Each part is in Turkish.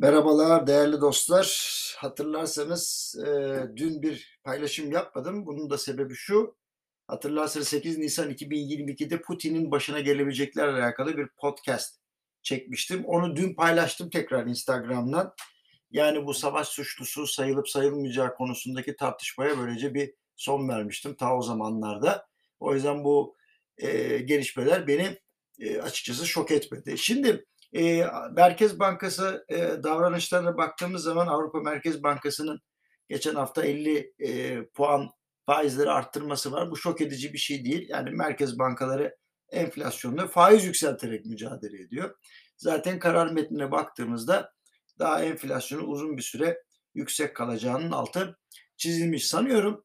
Merhabalar değerli dostlar. Hatırlarsanız e, dün bir paylaşım yapmadım. Bunun da sebebi şu. Hatırlarsanız 8 Nisan 2022'de Putin'in başına gelebileceklerle alakalı bir podcast çekmiştim. Onu dün paylaştım tekrar Instagram'dan. Yani bu savaş suçlusu sayılıp sayılmayacağı konusundaki tartışmaya böylece bir son vermiştim ta o zamanlarda. O yüzden bu e, gelişmeler beni e, açıkçası şok etmedi. Şimdi e, Merkez Bankası e, davranışlarına baktığımız zaman Avrupa Merkez Bankası'nın geçen hafta 50 e, puan faizleri arttırması var. Bu şok edici bir şey değil. Yani merkez bankaları enflasyonda faiz yükselterek mücadele ediyor. Zaten karar metnine baktığımızda daha enflasyonu uzun bir süre yüksek kalacağının altı çizilmiş. Sanıyorum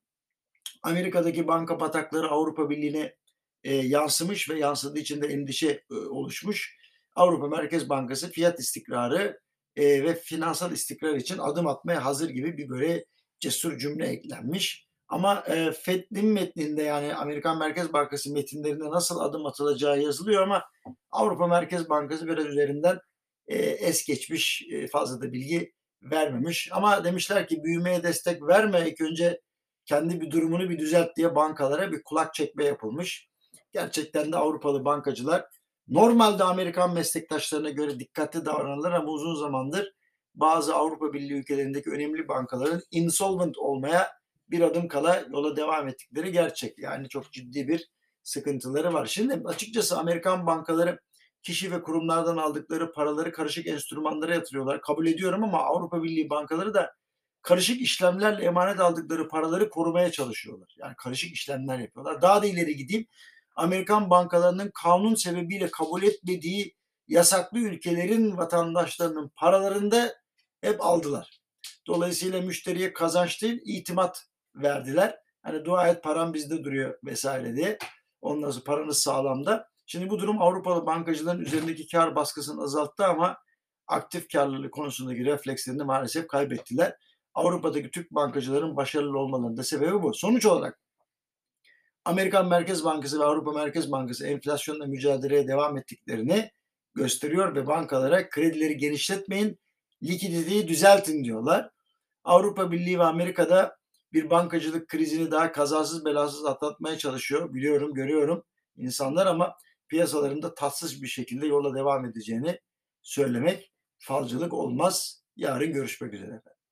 Amerika'daki banka batakları Avrupa Birliği'ne e, yansımış ve yansıdığı için de endişe e, oluşmuş. Avrupa Merkez Bankası fiyat istikrarı e, ve finansal istikrar için adım atmaya hazır gibi bir böyle cesur cümle eklenmiş. Ama e, FED'in metninde yani Amerikan Merkez Bankası metinlerinde nasıl adım atılacağı yazılıyor ama Avrupa Merkez Bankası biraz üzerinden e, es geçmiş e, fazla da bilgi vermemiş. Ama demişler ki büyümeye destek verme ilk önce kendi bir durumunu bir düzelt diye bankalara bir kulak çekme yapılmış. Gerçekten de Avrupalı bankacılar Normalde Amerikan meslektaşlarına göre dikkatli davranırlar ama uzun zamandır bazı Avrupa Birliği ülkelerindeki önemli bankaların insolvent olmaya bir adım kala yola devam ettikleri gerçek. Yani çok ciddi bir sıkıntıları var. Şimdi açıkçası Amerikan bankaları kişi ve kurumlardan aldıkları paraları karışık enstrümanlara yatırıyorlar. Kabul ediyorum ama Avrupa Birliği bankaları da karışık işlemlerle emanet aldıkları paraları korumaya çalışıyorlar. Yani karışık işlemler yapıyorlar. Daha da ileri gideyim. Amerikan bankalarının kanun sebebiyle kabul etmediği yasaklı ülkelerin vatandaşlarının paralarını da hep aldılar. Dolayısıyla müşteriye kazanç değil itimat verdiler. Hani dua et param bizde duruyor vesaire diye. Ondan sonra paranız sağlamda. Şimdi bu durum Avrupalı bankacıların üzerindeki kar baskısını azalttı ama aktif karlılık konusundaki reflekslerini maalesef kaybettiler. Avrupa'daki Türk bankacıların başarılı olmalarının da sebebi bu. Sonuç olarak Amerikan Merkez Bankası ve Avrupa Merkez Bankası enflasyonla mücadeleye devam ettiklerini gösteriyor ve bankalara kredileri genişletmeyin, likiditeyi düzeltin diyorlar. Avrupa Birliği ve Amerika'da bir bankacılık krizini daha kazasız belasız atlatmaya çalışıyor. Biliyorum, görüyorum insanlar ama piyasalarında tatsız bir şekilde yola devam edeceğini söylemek falcılık olmaz. Yarın görüşmek üzere efendim.